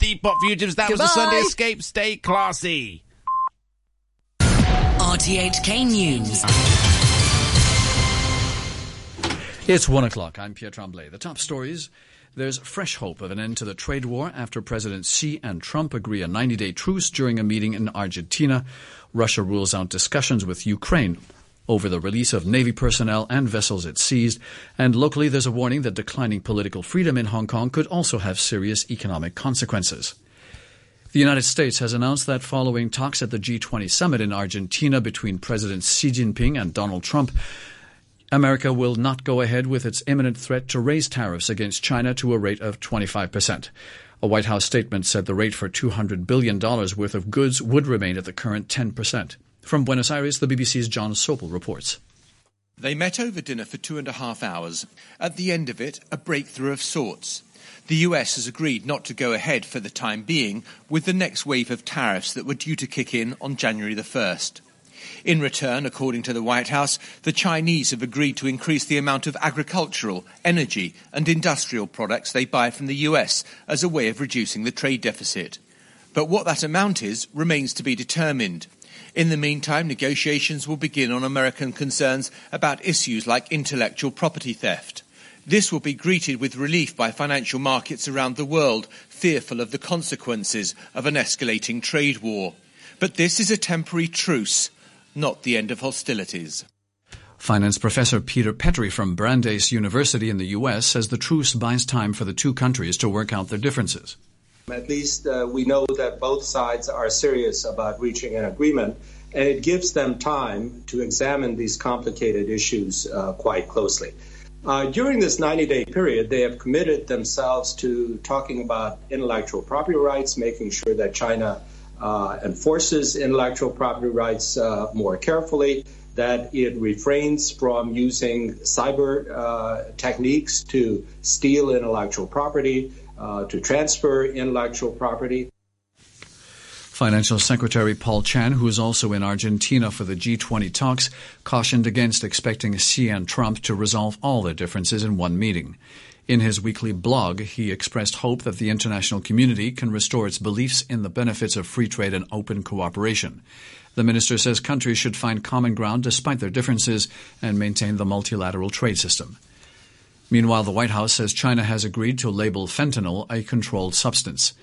Depop Fugitives. That was the Sunday Escape. Stay classy. RTHK News. It's one o'clock. I'm Pierre Tremblay. The top stories. There's fresh hope of an end to the trade war after President Xi and Trump agree a 90 day truce during a meeting in Argentina. Russia rules out discussions with Ukraine over the release of Navy personnel and vessels it seized. And locally, there's a warning that declining political freedom in Hong Kong could also have serious economic consequences. The United States has announced that following talks at the G20 summit in Argentina between Presidents Xi Jinping and Donald Trump, America will not go ahead with its imminent threat to raise tariffs against China to a rate of 25%. A White House statement said the rate for $200 billion worth of goods would remain at the current 10%. From Buenos Aires, the BBC's Jon Sopel reports. They met over dinner for two and a half hours. At the end of it, a breakthrough of sorts. The US has agreed not to go ahead for the time being with the next wave of tariffs that were due to kick in on January the 1st. In return, according to the White House, the Chinese have agreed to increase the amount of agricultural, energy, and industrial products they buy from the US as a way of reducing the trade deficit. But what that amount is remains to be determined. In the meantime, negotiations will begin on American concerns about issues like intellectual property theft. This will be greeted with relief by financial markets around the world, fearful of the consequences of an escalating trade war. But this is a temporary truce not the end of hostilities. Finance professor Peter Petri from Brandeis University in the U.S. says the truce buys time for the two countries to work out their differences. At least uh, we know that both sides are serious about reaching an agreement, and it gives them time to examine these complicated issues uh, quite closely. Uh, during this 90 day period, they have committed themselves to talking about intellectual property rights, making sure that China uh, enforces intellectual property rights uh, more carefully, that it refrains from using cyber uh, techniques to steal intellectual property, uh, to transfer intellectual property. Financial Secretary Paul Chan, who is also in Argentina for the G20 talks, cautioned against expecting Xi and Trump to resolve all their differences in one meeting. In his weekly blog, he expressed hope that the international community can restore its beliefs in the benefits of free trade and open cooperation. The minister says countries should find common ground despite their differences and maintain the multilateral trade system. Meanwhile, the White House says China has agreed to label fentanyl a controlled substance.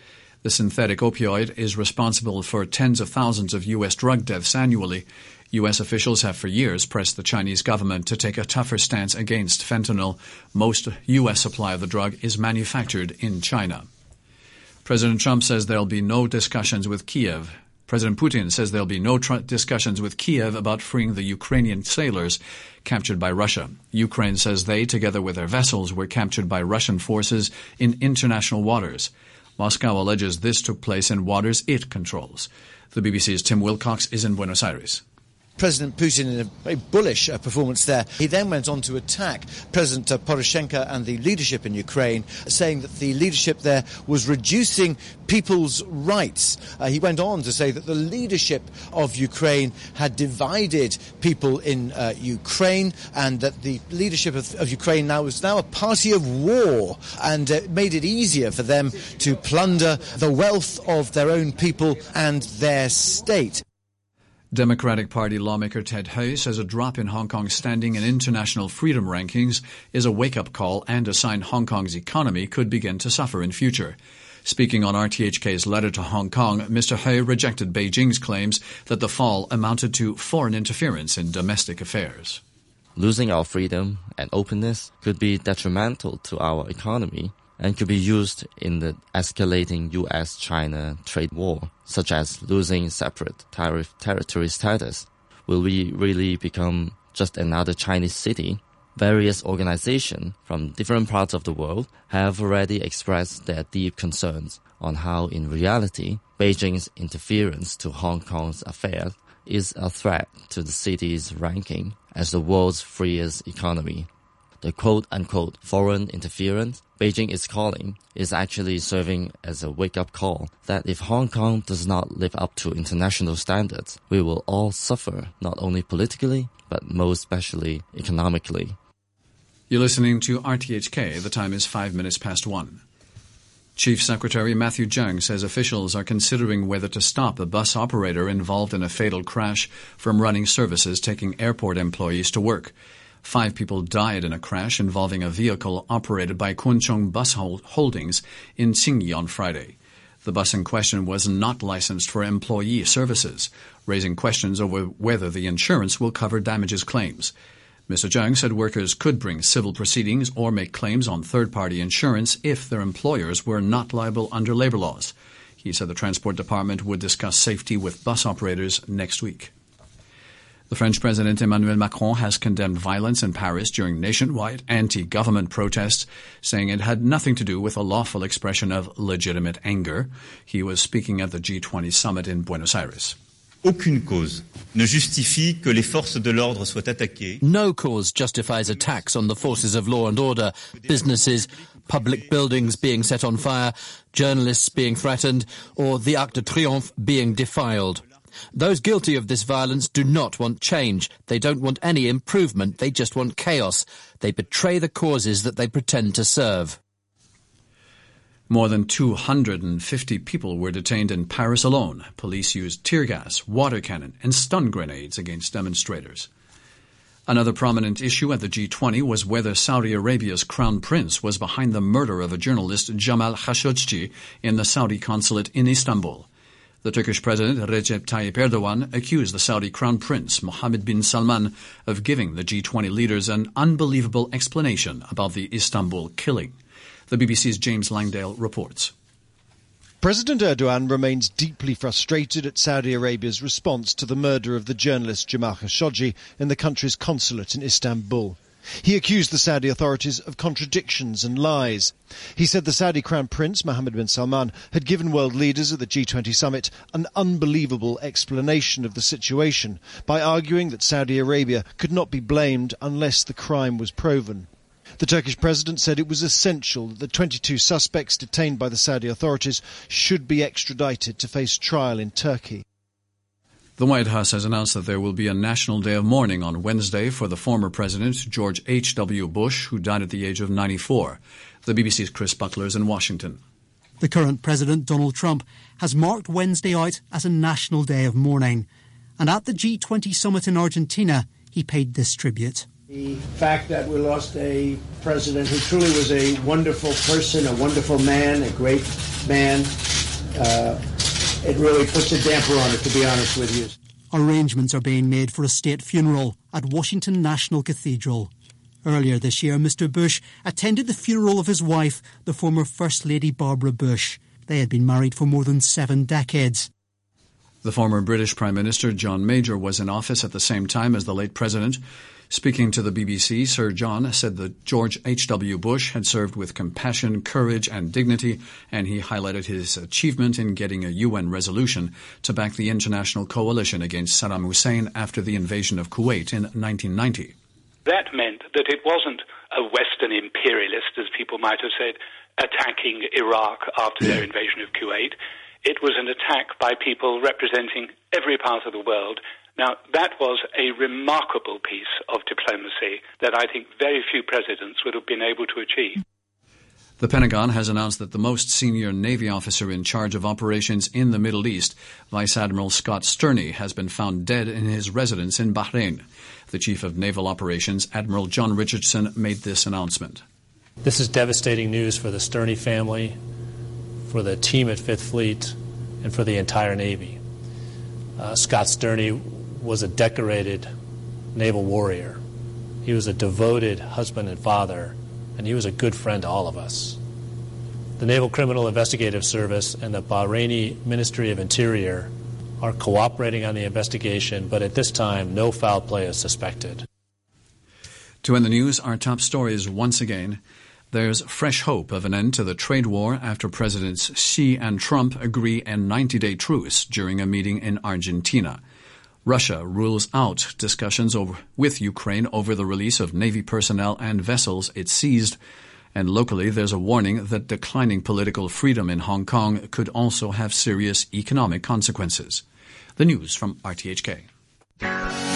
The synthetic opioid is responsible for tens of thousands of U.S. drug deaths annually U.S. officials have for years pressed the Chinese government to take a tougher stance against fentanyl. Most U.S. supply of the drug is manufactured in China. President Trump says there'll be no discussions with Kiev. President Putin says there'll be no tr- discussions with Kiev about freeing the Ukrainian sailors captured by Russia. Ukraine says they, together with their vessels, were captured by Russian forces in international waters. Moscow alleges this took place in waters it controls. The BBC's Tim Willcox is in Buenos Aires. President Putin in a very bullish uh, performance there. He then went on to attack President uh, Poroshenko and the leadership in Ukraine, saying that the leadership there was reducing people's rights. Uh, he went on to say that the leadership of Ukraine had divided people in uh, Ukraine and that the leadership of, of, Ukraine now was now a party of war and uh, made it easier for them to plunder the wealth of their own people and their state. Democratic Party lawmaker Ted Hui says a drop in Hong Kong's standing in international freedom rankings is a wake-up call and a sign Hong Kong's economy could begin to suffer in future. Speaking on RTHK's letter to Hong Kong, Mr. Hui rejected Beijing's claims that the fall amounted to foreign interference in domestic affairs. Losing our freedom and openness could be detrimental to our economy and could be used in the escalating US-China trade war, such as losing separate tariff territory status. Will we really become just another Chinese city? Various organizations from different parts of the world have already expressed their deep concerns on how, in reality, Beijing's interference to Hong Kong's affairs is a threat to the city's ranking as the world's freest economy the quote unquote foreign interference Beijing is calling is actually serving as a wake up call that if Hong Kong does not live up to international standards, we will all suffer not only politically, but most especially economically. You're listening to RTHK. The time is five minutes past one. Chief Secretary Matthew Cheung says officials are considering whether to stop a bus operator involved in a fatal crash from running services taking airport employees to work. Five people died in a crash involving a vehicle operated by Kwun Bus Holdings in Tsing Yi on Friday. The bus in question was not licensed for employee services, raising questions over whether the insurance will cover damages claims. Mr. Cheung said workers could bring civil proceedings or make claims on third-party insurance if their employers were not liable under labor laws. He said the Transport Department would discuss safety with bus operators next week. The French President Emmanuel Macron has condemned violence in Paris during nationwide anti-government protests, saying it had nothing to do with a lawful expression of legitimate anger. He was speaking at the G20 summit in Buenos Aires. Aucune cause ne justifie que les forces de l'ordre soient attaquées. No cause justifies attacks on the forces of law and order, businesses, public buildings being set on fire, journalists being threatened, or the Arc de Triomphe being defiled. Those guilty of this violence do not want change. They don't want any improvement. They just want chaos. They betray the causes that they pretend to serve. More than 250 people were detained in Paris alone. Police used tear gas, water cannon, and stun grenades against demonstrators. Another prominent issue at the G20 was whether Saudi Arabia's crown prince was behind the murder of a journalist Jamal Khashoggi in the Saudi consulate in Istanbul. The Turkish President Recep Tayyip Erdogan accused the Saudi Crown Prince Mohammed bin Salman of giving the G20 leaders an unbelievable explanation about the Istanbul killing. The BBC's James Landale reports. President Erdogan remains deeply frustrated at Saudi Arabia's response to the murder of the journalist Jamal Khashoggi in the country's consulate in Istanbul. He accused the Saudi authorities of contradictions and lies. He said the Saudi Crown Prince, Mohammed bin Salman, had given world leaders at the G20 summit an unbelievable explanation of the situation by arguing that Saudi Arabia could not be blamed unless the crime was proven. The Turkish president said it was essential that the 22 suspects detained by the Saudi authorities should be extradited to face trial in Turkey. The White House has announced that there will be a national day of mourning on Wednesday for the former president, George H.W. Bush, who died at the age of 94. The BBC's Chris Butler is in Washington. The current president, Donald Trump, has marked Wednesday out as a national day of mourning. And at the G20 summit in Argentina, he paid this tribute. The fact that we lost a president who truly was a wonderful person, a wonderful man, a great man, uh, it really puts a damper on it, to be honest with you. Arrangements are being made for a state funeral at Washington National Cathedral. Earlier this year, Mr. Bush attended the funeral of his wife, the former First Lady Barbara Bush. They had been married for more than seven decades. The former British Prime Minister John Major was in office at the same time as the late president. Speaking to the BBC, Sir John said that George H.W. Bush had served with compassion, courage, and dignity, and he highlighted his achievement in getting a UN resolution to back the international coalition against Saddam Hussein after the invasion of Kuwait in 1990. That meant that it wasn't a Western imperialist, as people might have said, attacking Iraq after their invasion of Kuwait. It was an attack by people representing every part of the world now, that was a remarkable piece of diplomacy that I think very few presidents would have been able to achieve. The Pentagon has announced that the most senior Navy officer in charge of operations in the Middle East, Vice Admiral Scott Stearney, has been found dead in his residence in Bahrain. The Chief of Naval Operations, Admiral John Richardson, made this announcement. This is devastating news for the Stearney family, for the team at Fifth Fleet, and for the entire Navy. Uh, Scott Stearney was a decorated naval warrior. He was a devoted husband and father, and he was a good friend to all of us. The Naval Criminal Investigative Service and the Bahraini Ministry of Interior are cooperating on the investigation, but at this time, no foul play is suspected. To end the news, our top story is once again there's fresh hope of an end to the trade war after Presidents Xi and Trump agree a 90 day truce during a meeting in Argentina. Russia rules out discussions over, with Ukraine over the release of Navy personnel and vessels it seized. And locally, there's a warning that declining political freedom in Hong Kong could also have serious economic consequences. The news from RTHK.